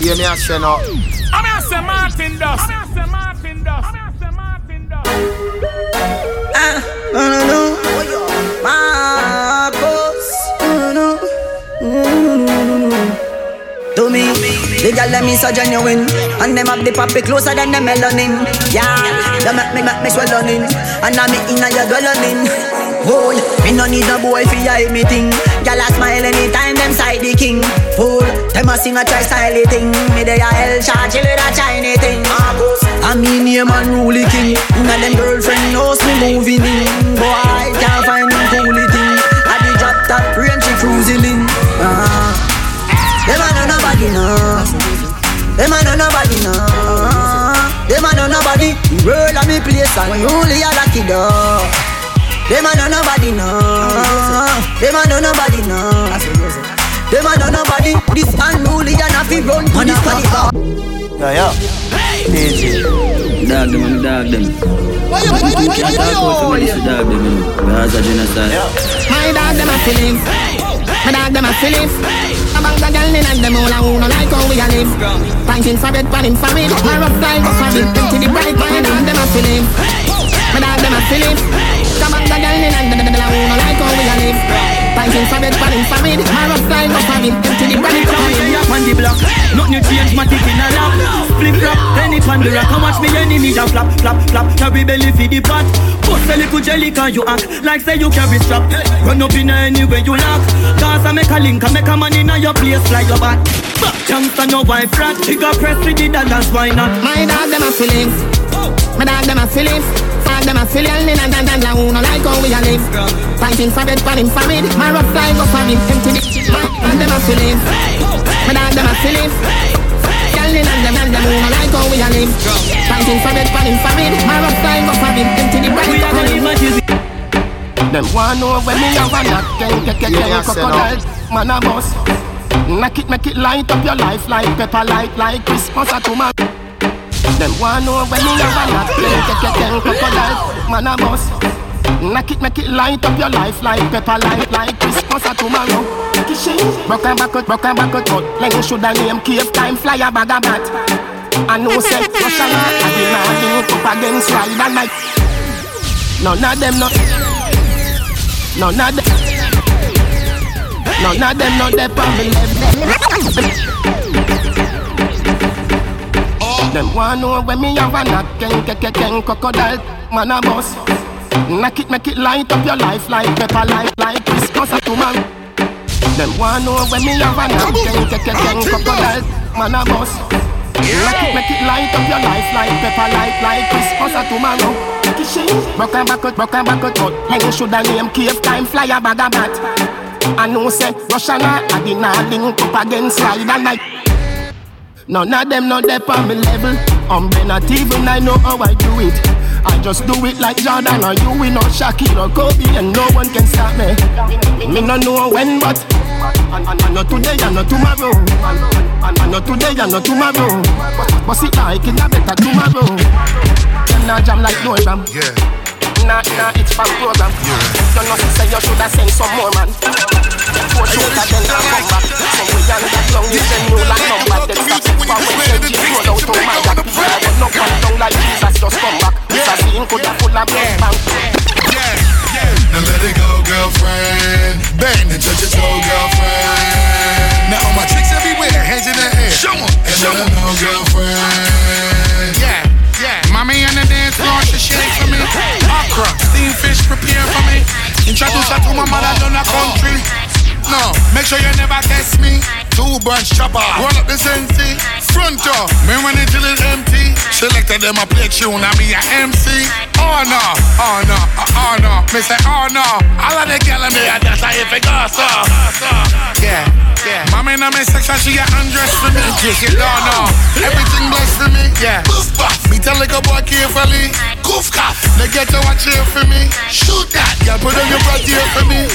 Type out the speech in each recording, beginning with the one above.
Hear me a say no. I'm a say Martin Dust. I'm a say Martin Dust. I'm a say Martin Dust. Ah, no, no, no. Marcos. No, no, no, no, no. To me, the girl them is so genuine And them have the poppy closer than the melanin Yeah, they make me, make me swelling And I'm not in your dwelling Fool, me no need a boy fi hide me thing. Gyal a smile anytime them side the king. Fool, them a sing a try style thing. Me they a hell charge with a Chinese thing. I mean name and rule king. Now them girlfriend knows me moving in. Boy, I can't find me coolie thing. I the drop top range she cruising in. Uh-huh. Them a know nobody know. Them a know nobody know. Them a know nobody. The world a me place and only a lucky dog. Them a know nobody know. Them a know nobody know. Them a know nobody. This unruly and a fi run to this body. Yeah, yeah. Hey. Easy. Dog them, I'm dog them. Why you, why you, why you, why you, why you? Dog them, you know. Because of genocide. My dog them a feeling. My dog them a feeling. About the girl in and them all a who no like how we a live. Fighting for bed, panning for me. My rough life, go for it. Into the bright, my dog them a feeling. My dog them a feeling. Come on, the girl in and them all a who no like how we a live. Fighting for bed, panning for me. My rough life, go for it. Into the come on. Me up on the block, nothing change, my tick in a lap. Flip flop, penny pan the rock. How much me enemy just flap, flap, flap. Carry belly for the pot. Post a little jelly can you act like say you carry strap. Run up in anywhere you lock. Cause I make a link, I make a man in your place, fly your back. Back chance no wife rat. Bigger press with the dollars, why not? My dog them a feeling. My dog them a feeling. Fuck them a feeling. And and and and who no like how we a live. Fighting for bed, panning for mid. My rough life go for it. Empty the. My them a feeling. My dog them a feeling. Girl in and them and them who no like how we a live. Fighting for bed, panning for mid. My rough life go for it. Empty the bright. We are gonna leave my. Them want know when me have a knock, ken, yeah, say no. crocodile, man a boss. Knock it, make it light up your life like pepper light, like Christmas or tomorrow. Them want know when me have a knock, ken, ken, ken, ken, crocodile, man a boss. Knock it, make it light up your life like pepper light, like Christmas or tomorrow. Broke and back out, broke and back out, but Len shoulda name cave time flyer bag a bat. I know say Russia I did not think up against ride and night. None of them not. None of them. None of them not there on me Them want know when me have a knock, ken, ken, ken, ken, crocodile, man a boss. Knock it, make it light up your life like pepper light, like Christmas or tomorrow. Them want know when me have a knock, ken, ken, ken, ken, crocodile, man a boss. Knock it, make it light up your life like pepper light, like Christmas or tomorrow. Broke and back out, broke and back out, Len shoulda name cave time flyer bag a bat. I know say Russia not, I did not link up against ride and night. None of them not there on me level. Um, I'm not even I know how I do it. I just do it like Jordan or you, we know Shaquille or Kobe, and no one can stop me. Me no know when, but and, not today and not tomorrow. And, not today and not tomorrow. But see, like it, I better tomorrow. Them not jam like no jam. Yeah. Nah, nah, it's fan program. You know, say you shoulda send some more, man. Four shooter, then I come back. So we young that young, you then know like number. Then stop it for when they G roll out to my back. That run up and down like Jesus just come back. This a scene coulda full of blood bank. Now let it go, girlfriend. Bang and touch your toe, Introduce her to my mother down the country. No, make sure you never test me. Two bunch chopper, roll up the sensi. Front door, me when it till it's empty. Selected them a play tune, I be a MC. Oh no, oh no, oh, no. Me say oh no. All of the gal in there, that's how it goes so. Yeah, yeah. Mommy in my section, she get undressed for me. In case you don't everything blessed for me. Yeah. Goof me tell like a boy carefully. Goof cough, they get to watch here for me. Shoot that, girl, put on your butt here for me.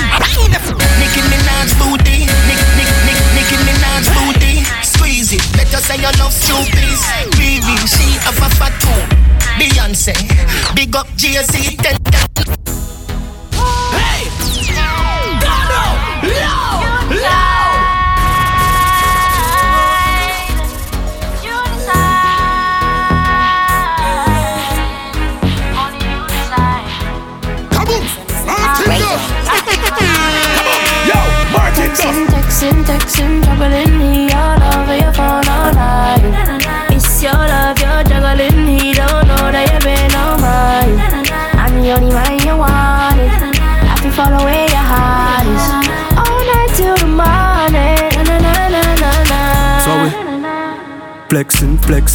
Nicki Minaj booty, Nick, Nick, Nick, Nicki Minaj booty. Squeeze it, better say you love stupid. Riri, she have a fat too. Beyonce, big up Jay-Z.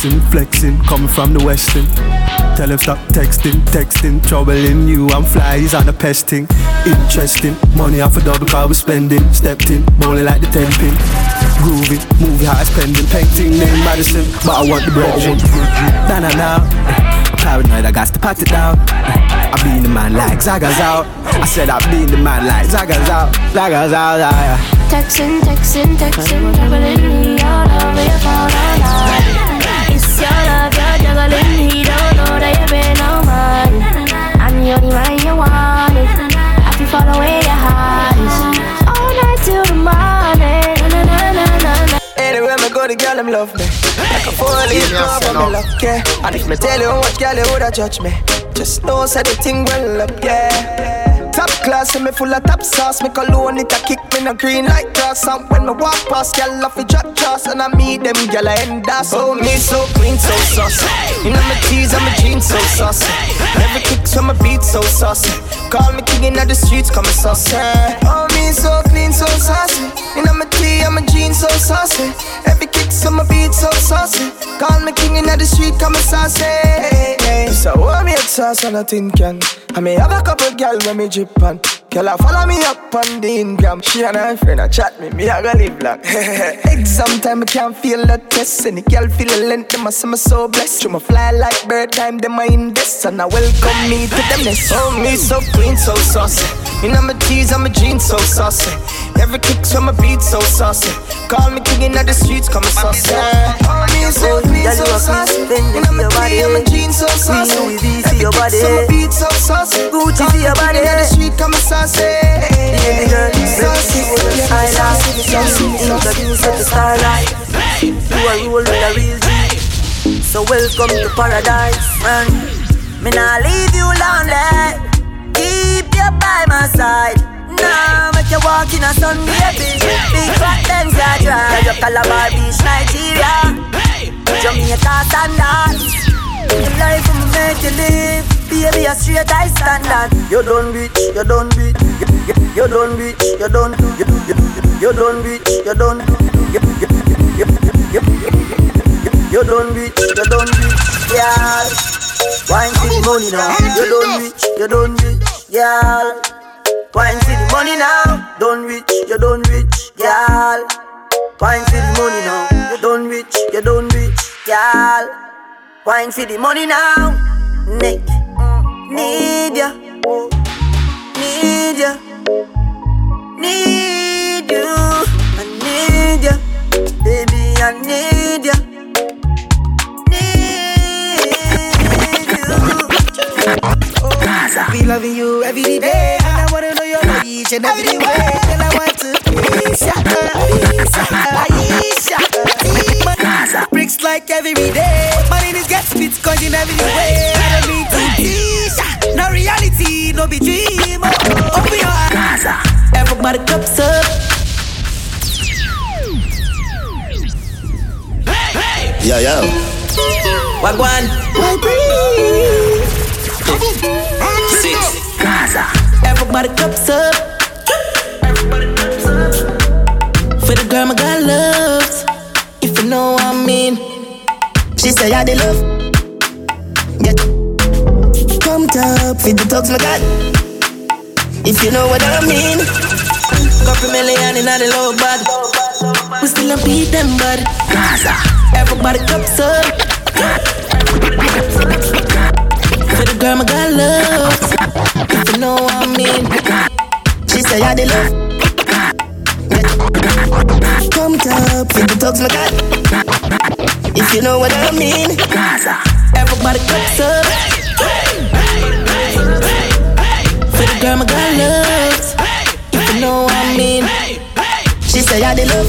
Flexing, flexing, flexing, coming from the western. Tell him stop texting, texting, troubling you. I'm flies on a pesting. Interesting, money off a double car we spending. Stepped in, bowling like the ten pin. Groovy, movie high spending, painting name Madison, but I want the bread. Nah nah nah, paranoid, I got to pat it down. I been the man like Zaga's out. I said I been the man like Zaga's out, Zaga's out. Yeah. Texting, texting, texting, juggling me all over your phone you're he don't know that you've been on mine. I'm the only one you want it. I can follow where your heart is. All night till the morning. Na, na, na, na, na. Anywhere me go, the girl them love me. Like a four-leaf club, I'm luck, yeah. And if me tell you what girl you woulda judge me, just know say the thing well up, yeah. Class, and me full of top sauce. Me cologne it a kick me no green like grass. And when me walk past, girl off a drop trust, and I meet them girl I end up. So me so clean, so saucy. You know my tees and my jeans so saucy. Every kicks from my beat so saucy. Call me king in the streets, come saucy. Oh me so clean, so saucy. You know my tee and a jeans so saucy. Every kick, my beat so saucy. Call me king in the street, come saucy. Hey, hey. So hold me a sauce and a tin can. I may have a couple girl when me drip on. Girl, I follow me up on the Instagram. She and her friend a chat me, me a go live long. Exam time, I can't feel the test. Any girl feel the length, them a say me so blessed. You me fly like bird time, them a invest. And I welcome me to the nest. Oh, me so clean, so saucy. You know my tees and my jeans so saucy. Every kicks from my beat so saucy. Call me king in the streets, come saucy. Oh, me so clean, so saucy. You know my tee and my jeans so saucy. Every kicks from my beat so saucy. Gucci for your body. in the street, come saucy. Baby girl, Saucy. I like Introduce you to starlight You are roll with a real G So welcome to paradise And me nah leave you lonely Keep you by my side. Nah, make you walk in a sun, baby. Big fat Benz, yeah, drive. Yeah, you Calabar Beach, Nigeria. Jamaica standards The life I'ma make you live Baby, a straight high standard. You done rich, you done rich You, you, you done rich, you done. You, you, you done rich, you done. You, done rich, you done rich Yeah. Wine for the money now. You done rich, you done rich Yeah Wine for the money now. Done rich, you done rich Yeah Wine for the money now. You done rich, you done rich Yeah Wine for the money now. Nick Need ya. Need ya. Need you. I need ya. Baby I need ya. Need you Be loving you every day, and I wanna know your love each and every way. Girl, I want to please ya, Aisha. Bricks like every day, money is get spit cause in every way. I don't mean to ya, no reality, no be dream. Oh, open your eyes, Gaza. everybody cups up. Hey, hey. Yeah, yeah. Wagwan Six. Gaza. Everybody cups up. For the girl my God loves. If you know what I mean. She say I the love. Yeah. Come top, feed the talks my God. If you know what I mean. Couple million in the low bad. We still a beat them bad. Everybody cups up. For the girl my God loves. If you know what I mean. She say I the love. Yeah. Come top, feed the talks my God. If you know what I mean. Everybody cups up. For the girl my God loves. If you know what I mean. She say I the love.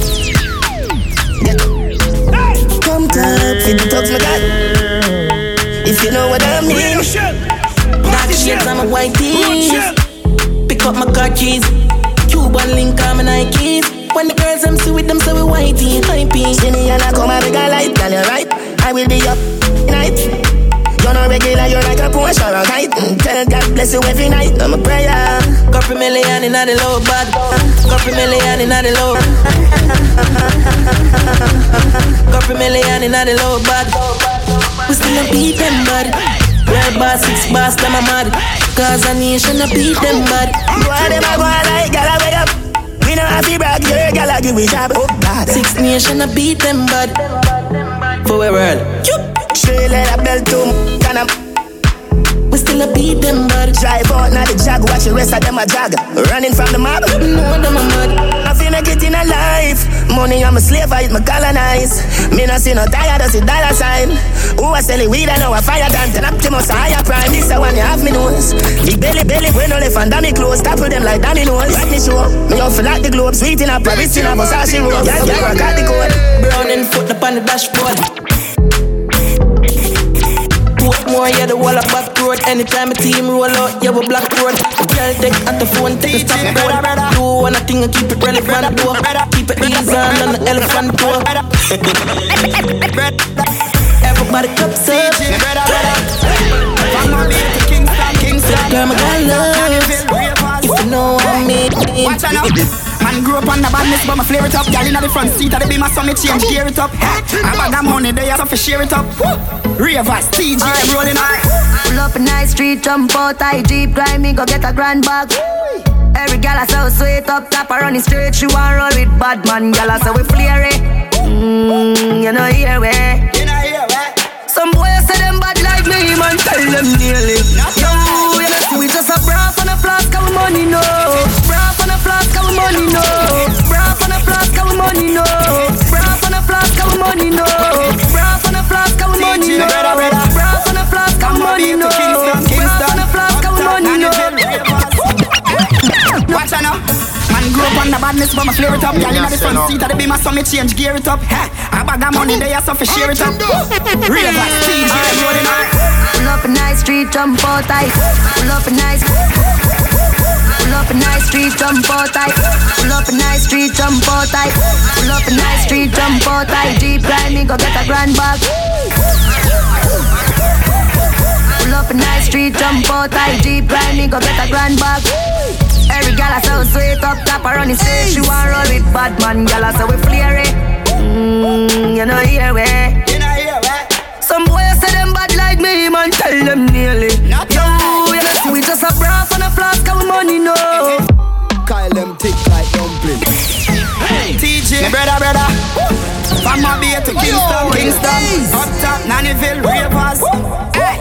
Yeah. Come top, feed the talks my God. If you know what I mean. Black shades on my white tees. Pick up my car keys. Cuban link on my Nikes. When the girls I'm see with them, so we whitey, hypey. See me and I come and big a light, tell you right. I will be up night. You're not regular, you're like a Porsche or a kite. Mm, Tell God bless you every night. I'm a prayer. Couple million in the low bag. Couple million in the low. Couple million in the low bag. We still a beat them bad. Red bar, six bars, them a mad. Cause a nation a beat them bad. Why them a go like gala wake up? We know how to brag, yeah, gala give we job. Oh God. Six nation a beat them bad. For where world? Straight let a belt to can I we still a beat them bad. Drive out now the jag, watch the rest of them a jag. Running from the mob. No them a mad. Money I'm a slave, I eat my colonize. Me not see no tired, I see dollar sign. Who I selling weed, I know a fire time. Turn Optimus a higher prime. This the one you have me nose. Big belly belly, when no left and dummy clothes. Topple them like Danny nose. Let me show. Me off like the globe, sweet in a Paris in a Versace robe. Yeah, yeah, I got the code. Brown and foot up on the dashboard. More, yeah, the wall of back road. Anytime a team roll out, yeah, we black road. Girl, take at the phone, take the stop phone. Do one thing and keep it relevant, do Keep it easy on the elephant door. Everybody cups up. Girl, my girl love. Know I mean. Watch out Man grew up on the badness, but my flare it up. Girl in the front seat the beam, so me change gear it up. I bag of money there, so for share it up. Ravers, TG, I'm rolling up. Pull up a nice street, jump out, I jeep, grind me, go get a grand bag. Every gal I so sweet up top, I run it straight. She want roll with bad man, gal I so we flare it. Mmm, you know here we. You know here we. Some boys say them bad like me, man, tell them nearly. Know we just a bra on a flask of money, no. Bra on a flask of money, no. Brass and a flask of money, no. Bra on a flask of money, no. Brass and a flask of money, no. Bra on a flask of money, no. Brass and a flask of money, no. Watch out now. Man grew up on the badness, but my flare it up. Girl in the front seat of the beam, so me change gear it up. Hey, I bag of money there, so for share it up. Ravers, TG, rolling up. Pull up a nice street, jump out tight. Pull up a nice. Pull up a nice street, jump out tight. Pull up a nice street, jump out tight. Pull up a nice street, jump out tight. Deep grind me, go get a grand bag. Pull up a nice street, jump out tight. Deep grind me, go get a grand bag. Every gal I so sweet up top around the stage. She want roll with bad man, gal I so we flare it. Mmm, you know here we. You know here we. Some boys say them bad like me, man, tell them nearly. Yo, you know we just a brass and a flask of money, no. Kyle them thick like dumpling. Hey, TJ, brother, brother. From Mobile to Kingston, Kingston, up top, Nannyville, Ravers. Hey,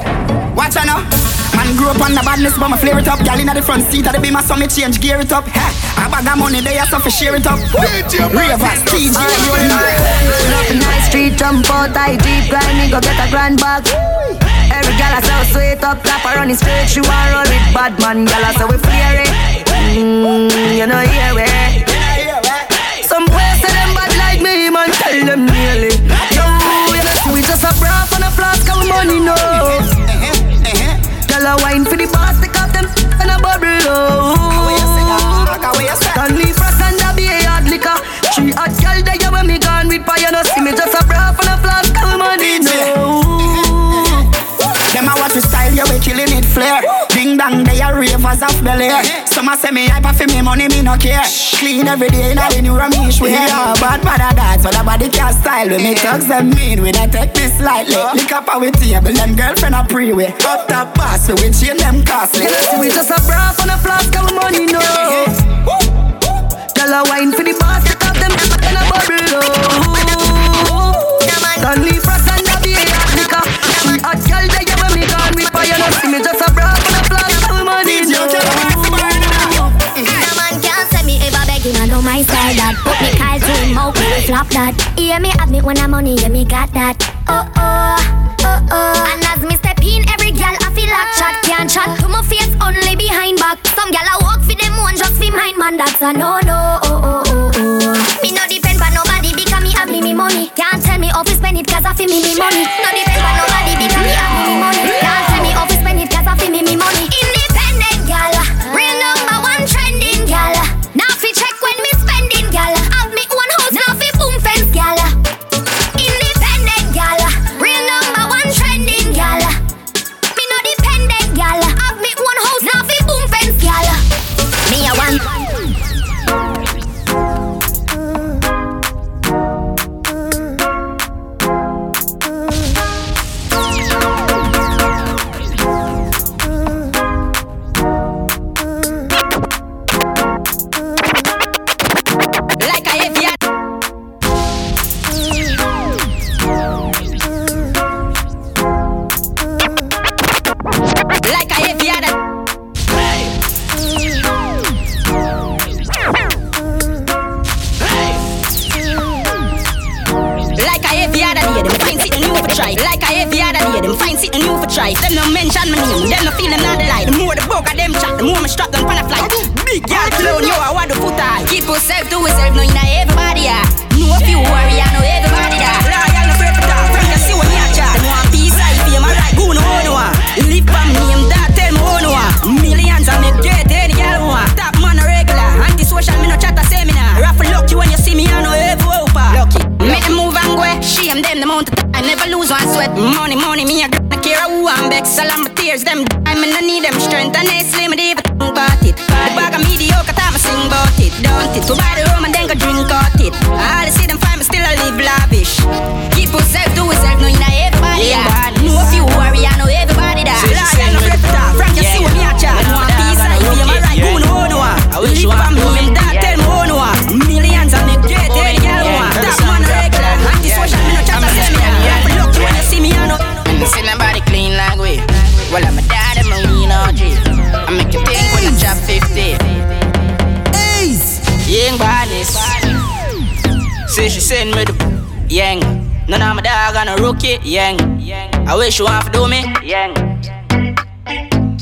watch out now. Man grew up on the badness, but my flare it up. Girl in the front seat of the beam, so me change gear it up. Hey, I bag of money there, so for share it up. Ravers, TJ, rolling up. Pull up a nice street, jump out, I deep grind me, go get a grand bag. Every gal I so sweet up, clap her on the straight. She want roll with bad man, gal I so we flare it. Mmm, you know here we. Some boys say them bad like me, man, tell them nearly. Yo, you know we just a brass and a flask of money, no. Girl a wine for the boss, take off them and a bubble, oh. Stanley Frost and a be a hard liquor. Three hot girl there when me gone with fire, no see me just a brass and a flask of money, no. Them a watch we style, yeah, we killing it flair. Dong, they are ravers of Bel Air. Some a say me hyper for me money, me no care. Clean every day, now the new Ramesh we yeah, bad bad a dance, but the body can't style. We me thugs them mean, we don't take this lightly. Lick up our table, them girlfriend a pre-way. Up top boss, we will chain them costly. We just a brass on a flask of money, no. Girl a wine for the boss, take off them and a bubble, oh. Stanley Frost and a be a hot liquor. Three hot girl there when me gone with fire, no see me just a brass my style that Put me Kyle can we flop that? Yeah, me have me when I'm money, yeah, me got that. Oh, oh, oh, oh. And as me step in, every gal I feel like chat Can't chat to my face, only behind back. Some gal I walk for them one, just for mine, man, that's a no-no, oh, oh, oh, oh. Me no depend but nobody because me have me, me money. Can't tell me how to spend it cause I feel me, me money. No depend Them find sitting new for try. Them no mention my name. Them no feel them not the light. The more the broke of them chat, the more me strap them on a flight. Big girl clown, yo, I want the foot high. Keep yourself to yourself, no, you know everybody, yeah. If you worry, Tears, them mean I need them strength and they slim me even think about it. The bag of mediocre time I sing about it. Don't it? To buy the room dog on yang. I wish you want to do me, yang.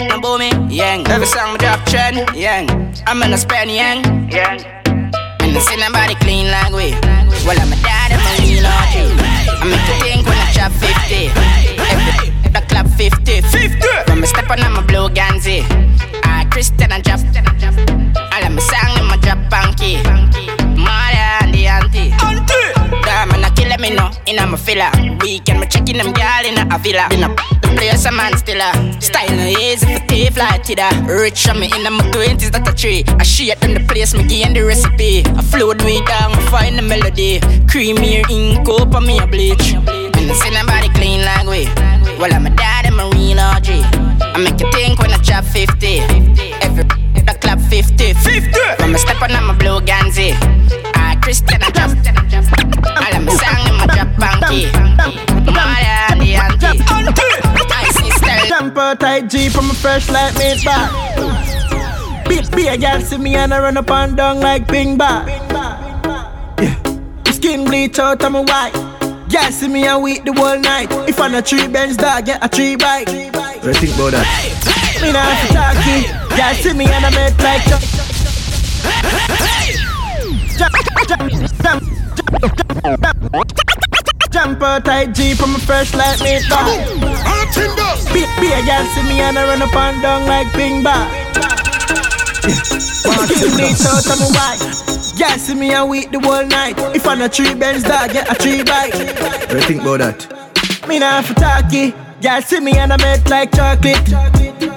No boo me, yang. Every song me drop trend, yang. I'm in a spend, yang, yang. And I see nobody clean like we. Well, I'm a dad, I'm a lean OG. I make you think when I drop 50. Every the club 50. 50. When me step on, I'm a blue Ganzi. I Christian and drop. All of my song, I'm a drop punky. Mother me. In my filler. Weekend, me checking them girl in a villa. In a place, a man still a style no easy for tea fly to the rich on me in my twenties that a tree. I shit in the place, me gain the recipe. I float way down, find the melody. Creamy ink on me a bleach. And see nobody clean like we. Well, I'm a dad and marine OG. I make you think when I drop 50. Every the club 50. 50. When I step on, I'm a blue Ganzi. I Christian, I drop. Drop banky. Mother and auntie. My sister. Jumper tight G from a fresh like made back. Big be a girl see me and I run up and down like Bing Ba. Yeah. My Skin bleach out of my white. Girl see me and wait the whole night. If I'm a tree bench dog, get a tree bike. What do you think about that? Me nah fi talkie. Girl see me and I make like jump. Jump, jump, jump, jump, jump. Jumper tight G from a fresh like me dog. Be, be a girl see me and I run up and down like Bing Ba. Skin bleach out of my white. Girl see me and wait the whole night. If I'm a tree bench dog, get a tree bike. What you think about that? Me nah fi talkie. Girl see me and I make like chocolate.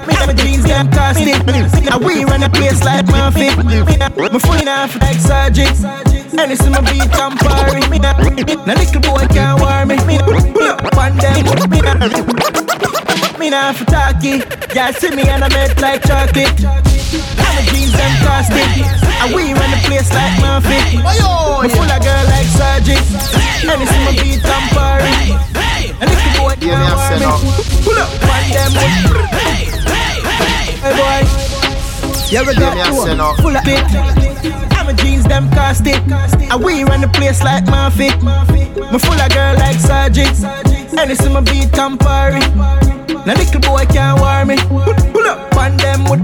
Me and my jeans them caustic. Now we run a place like Murphy. Me My phone off like Sergeant. And it's in my beat I'm party. Me nah, no little boy can't warm me. Me pull up on them. Me nah, me nah fi talkie. Girl see me and I make like chocolate. And my jeans them caustic. And we run the place like Murphy. Me full of girl like Sergeant. And it's in my beat I'm party. And little boy Yeah, me have said can't warm me. Pull up on them. Hey Hey boy. Yeah, we got me have said no. two full of it. And my jeans them caustic. And we run the place like Murphy. Me full of girl like Sergeant. And it's in my beat I'm party. Now little boy can't warm me. Pull up on them with.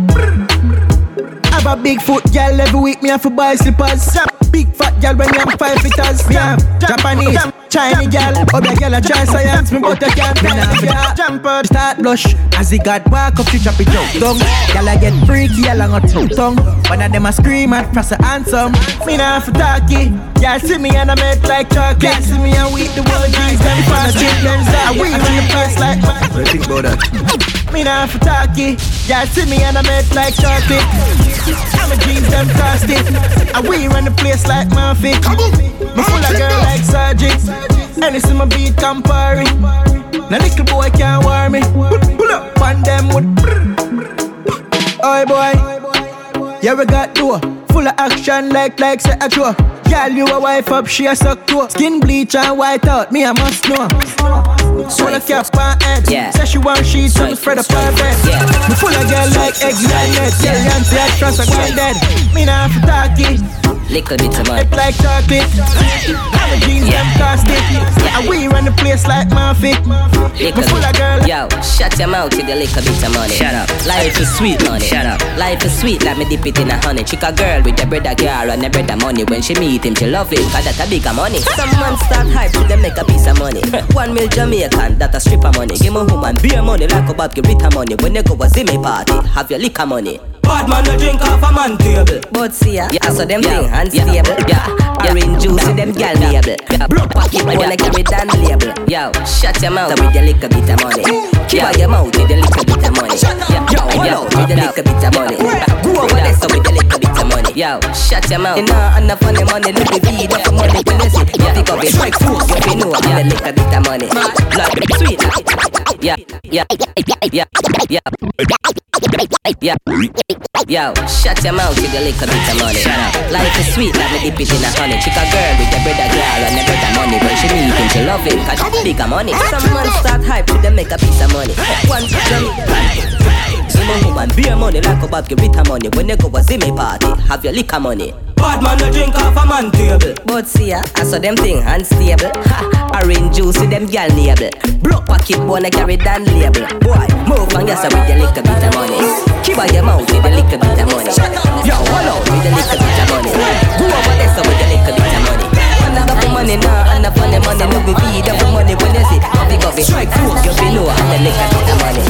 Have a big foot girl every week me have to buy slippers. Big fat girl when I'm five feeters. Yeah, Japanese, Chinese girl. Other girl a try science me but I can't tell ya. Jumper start blush as he got back up to chop it out. Down, girl I get freaky along a two tongue. One of them a scream at frost a handsome. Me nah for talkie. Girl see me and I make like chocolate. Girl see me and we the world guys them fast chickens. I we run the place like. What you think about that? Me nah for talkie. Y'all see me and I make like chocolate. I'm a jeans them caustic. And we run the place like Murphy. Me full of girl like Sergeant. And it's in my beat I'm party. Now little boy can't warm me. Pull up on them with. Oi boy. Yeah we got door. Full of action like like say a draw. Girl, you a wife up, she a suck too. Skin bleach and white out, me I must know. Swallow cap on head. Yeah. Say she want me spread up her bed. Yeah. Me full of girl like eggs and net. Yeah, and say I trust a girl dead. Me nah for talkie. Little bit of money. It's like chocolate. Our jeans them caustic. And we run the place like Murphy. Me full of girl. Yo, shut your mouth with a little bit of money. Shut up. Life is sweet money. Shut up. Life is sweet like me dip it in a honey. Chick a girl with the bread a girl and the bread a money. When she meet him, she love him. Cause that a bigger money. Some man start hype to them make a piece of money. One mil Jamaican, that a strip of money. Give me woman beer money like a Bob give Rita money. When they go a Zimmy party, have your liquor money. Bad man, no drink off a man table. But see ya, yeah, so them thing unstable. Yeah, orange juice with them gal label. Yeah, blood pocket wanna carry down label. Yo, shut your mouth with your little bit of money. Keep your mouth with your little bit of money. Yeah, yo, with your little bit of money. Go over there so with your little bit of money. Yo, shut your mouth. You know, enough funny money, look the feed up for money. When you see, yeah, pick up it. Strike force, you know, yeah, little bit of money. Blood sweet. Yeah, yeah, yeah, yeah, yeah. Yeah shut your mouth with your little bit of money. Life is sweet, like me dip it in a honey. Chick a girl with the bread a girl and the bread a money. When she meet him, she love him, cause bigger money. Some man start hype to them make a piece of money. One Zimmy woman, beer money like a give Rita money. When you go a Zimmy party, have your liquor money. Bad man, no drink off a man table. But see ya, I saw them thing unstable. Ha, orange juice with them gal label. Block pocket wanna carry down label. Boy, move on yourself with your little bit of money. Keep on your mouth with a little bit of money. Yo, hold out with a little bit of money. Go over there with a little bit of money. Enough for money now, enough for the money. No be feed up for money when you see. Big up it, strike force, you be know and a little bit of money.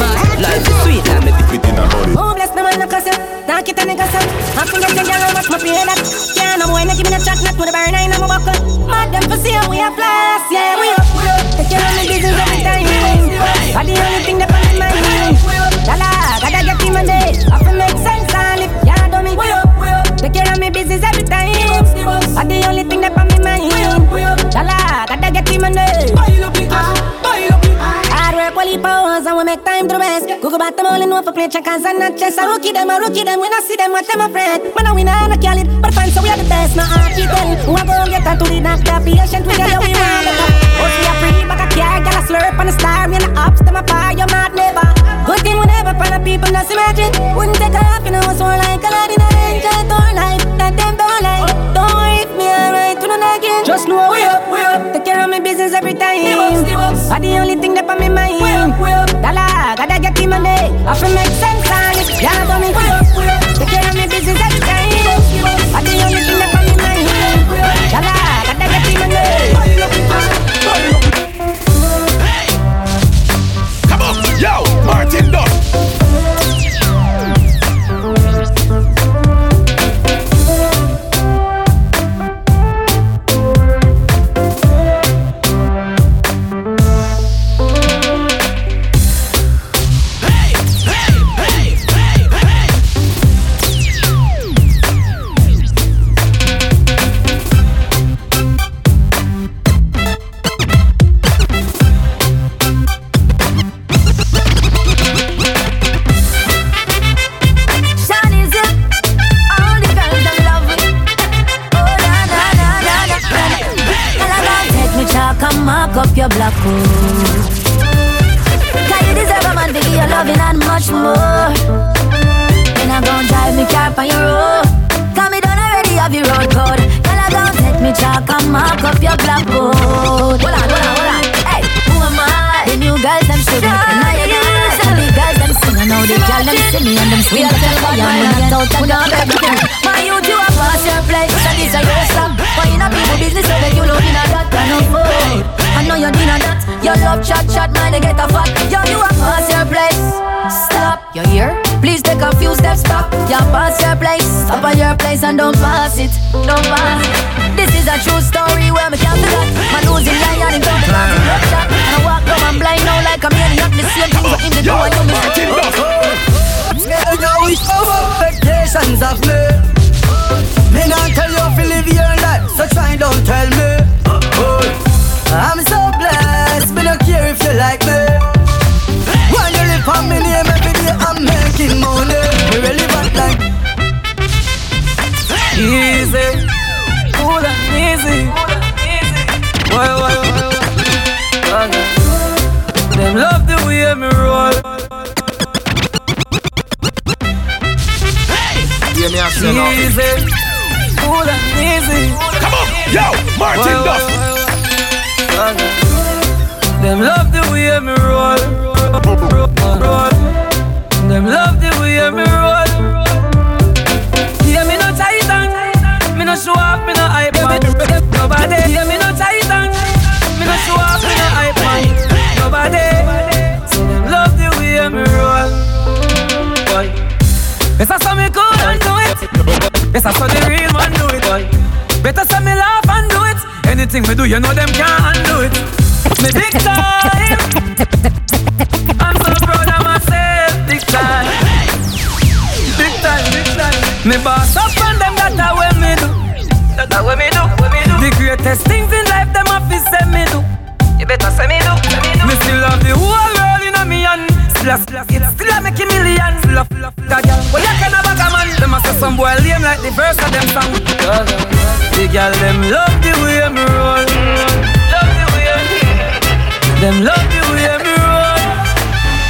Life is sweet, I'm a bit in a honey. Oh, bless the man, no cuss ya. Knock it and nigga son. I forget the girl, watch my pay that. Yeah, no boy, no give me no chat, not with a burn, I know my buckle. Mad them for see we are blast, yeah, we up. Take care of me business every time. But the only thing that on my mind. Dala, gotta get him a day. I feel make sense and if ya do me. Take care of me business every time. Make time to the best. Google back them all in for play checkers and not chess. I rookie them, I rookie them. When I see them, watch them afraid. When I win, I not kill it. But fine, so we are the best. Now I keep telling. Who I go get that to the doctor? Patient, we got we want. Oh, we are free, but I care. Got a slurp on the star. Me and the ups, them a fire, you're not never. Good thing whenever for the people that's imagine. Wouldn't take off, you know, it's more like a lot in a angel door life. That them don't like. Don't worry if me alright, to the again. Just know we up, we up. Take care of my business every time. Are the only thing that on my mind. Dala, gotta get him money. I feel make sense on it. Yeah, for me. Your love chat chat, man, they get a fat. Yo, you a pass your place. Stop, you here? Please take a few steps back. You pass your place. Stop at your place and don't pass it. Don't pass it. This is a true story where me can't forget. Man losing lion in town because he love shot. And I walk down and blind now like a maniac. The same thing but in the door. You miss it. You know it's expectations of me. Me not tell you to live your life, so try don't tell me. I'm like me. When you live on me name every day, I'm making money. Me relevant like easy, cool and easy. Why, why, why, why? Them love the way me roll. Hear me, I say now. Easy. cool and easy. Better say the real man do it. Boy, better say me laugh and do it. Anything we do, you know them can't undo it. Me big time. I'm so proud of myself. Big time. Big time, big time. Me boss up on them, that's how we me do. That's how we me do, do. The greatest things like the verse of them song. The girl them love the way me roll. Love the way me Them love the way me roll.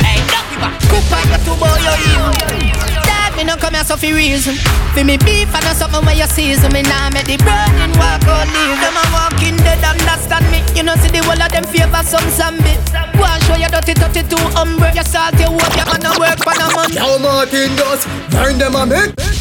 Hey, ducky back. Cook up the two boy you Dad, me no come here so fi reason. Fi me beef and something where you season. Me nah make the burning walk out leave. Them a walking dead, understand me. You know see the whole of them favor some zombie. One show you dirty, dirty two umbre. You salt your work, your man no work for no money. Yo, Martin does burn them a make.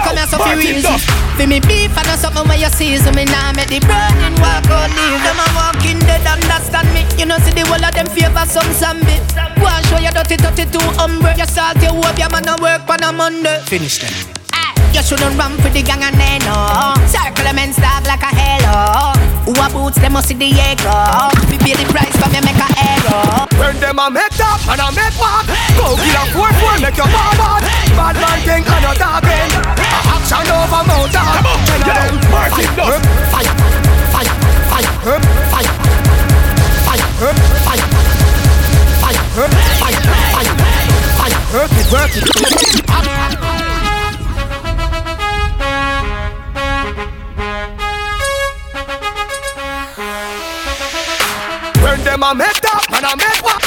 Come here so fi reason. Fi me beef and something where you season. Me nah make the burning walk out leave. Them a walking dead, understand me. You know see the whole of them favor some zombie. One show you dirty, dirty two umbre. You salt your hope, your man no work on a Monday. Finish them. You shouldn't run for the gang and they Who a boots, they must see the ego We pay the price for me make a arrow Burn them a make top and a make walk. Go kill a four four, make your ball bad. Bad man thing and a talking. A action over mountain. Come on, yo, Martin Duff. Fire, fire, fire, fire, fire, fire, fire, fire, fire, fire, fire, work it, work it. Them a make top and a make what?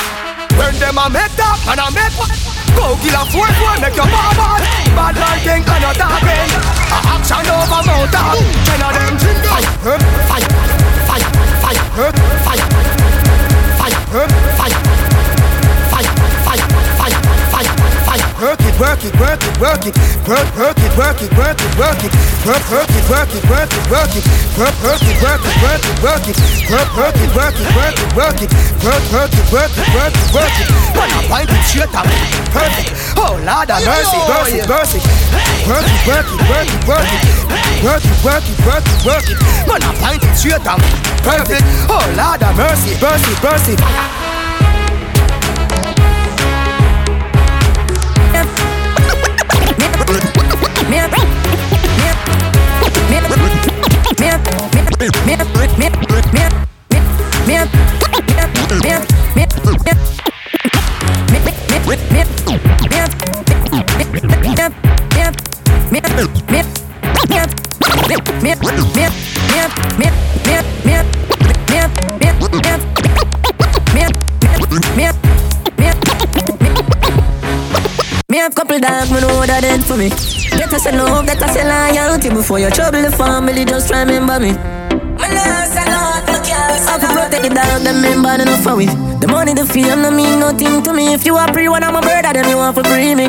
Burn them a make top and a make what? Go kill a four four, make your ball bad. Bad man think and a talking. A action over mountain. Ten of them fire, fire, fire, fire, fire, fire, fire, fire, fire, Work it, work it, work it, work it, work, work it, work it, work it, work it, work, work it, work it, work it, work it, work, work it, work it, work it, work it, work, work it, work it, work it, work it, work, work it, work it, work it, work it. When I find it straight up, perfect. Oh Lord have mercy, mercy, mercy. Work it, work it, work it, work it, work it, work it, work it, work it. When I find it straight up, perfect. Oh Lord have mercy, mercy, mercy. Before you trouble the family. Just remember me. I can protect the dog, them member enough for we. The money, the fame, no mean nothing to me. If you are pre one, I'm a brother, then you want to free me.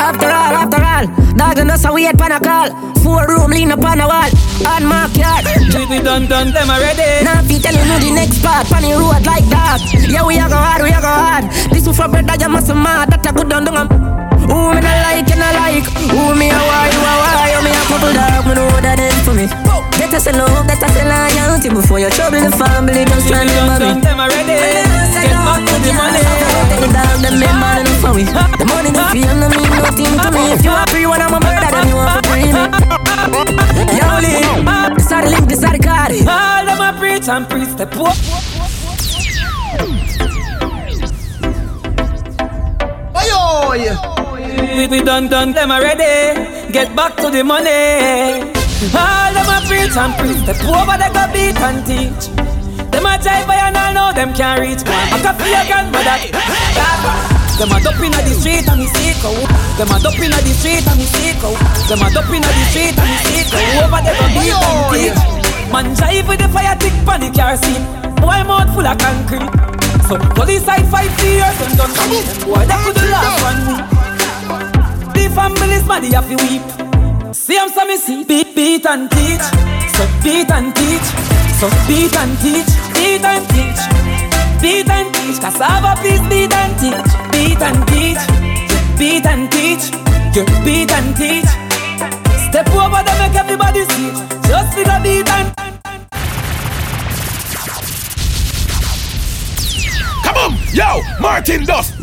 After all, after all, dog and us a wait pan a call. Four room lean up on a wall, on my yard. Treat done, done, them already. Now fi telling you the next part, the road like that. Yeah, we a go hard, we a go hard. This is for brother, you must mad. That I could done done. Who me not like, and I like. Who me a why, you a why. You oh, me a couple dog, me know what that is for me. Get us a love, get us a loyalty before you trouble the family. Just Treat it done, remember me. done, them already. Get back to the money. The dog, them member enough for we. The money, the fame, no mean nothing to me. If you a free one, I'm a murder, then you want to free me. Yo, Lee, this are the link, this are the card. All them a preach and preach the poor. Ayo, we, we done done them already. Get back to the money. All them a preach and preach. The over they go beat and teach. Them a jive by and I know them can't reach. I can feel your grandmother. Them a dup inna the street and me cow. Them a dup inna the street and me cow. Them a dup inna the street and me see cow. Over they go beat and teach. Man jive with the fire tick pan the car seat. Boy mouth full of concrete. So police side five years and done come in. Boy that could the last one week. Family's mad they have to weep. See I'm some see beat beat and teach. So beat and teach. So beat and teach. Beat and teach. Beat and teach. Cassava please beat and teach. Beat and teach. Beat and teach. You beat and teach. Step over there make everybody see. Just feel a beat and Come on, yo, Martin Dust.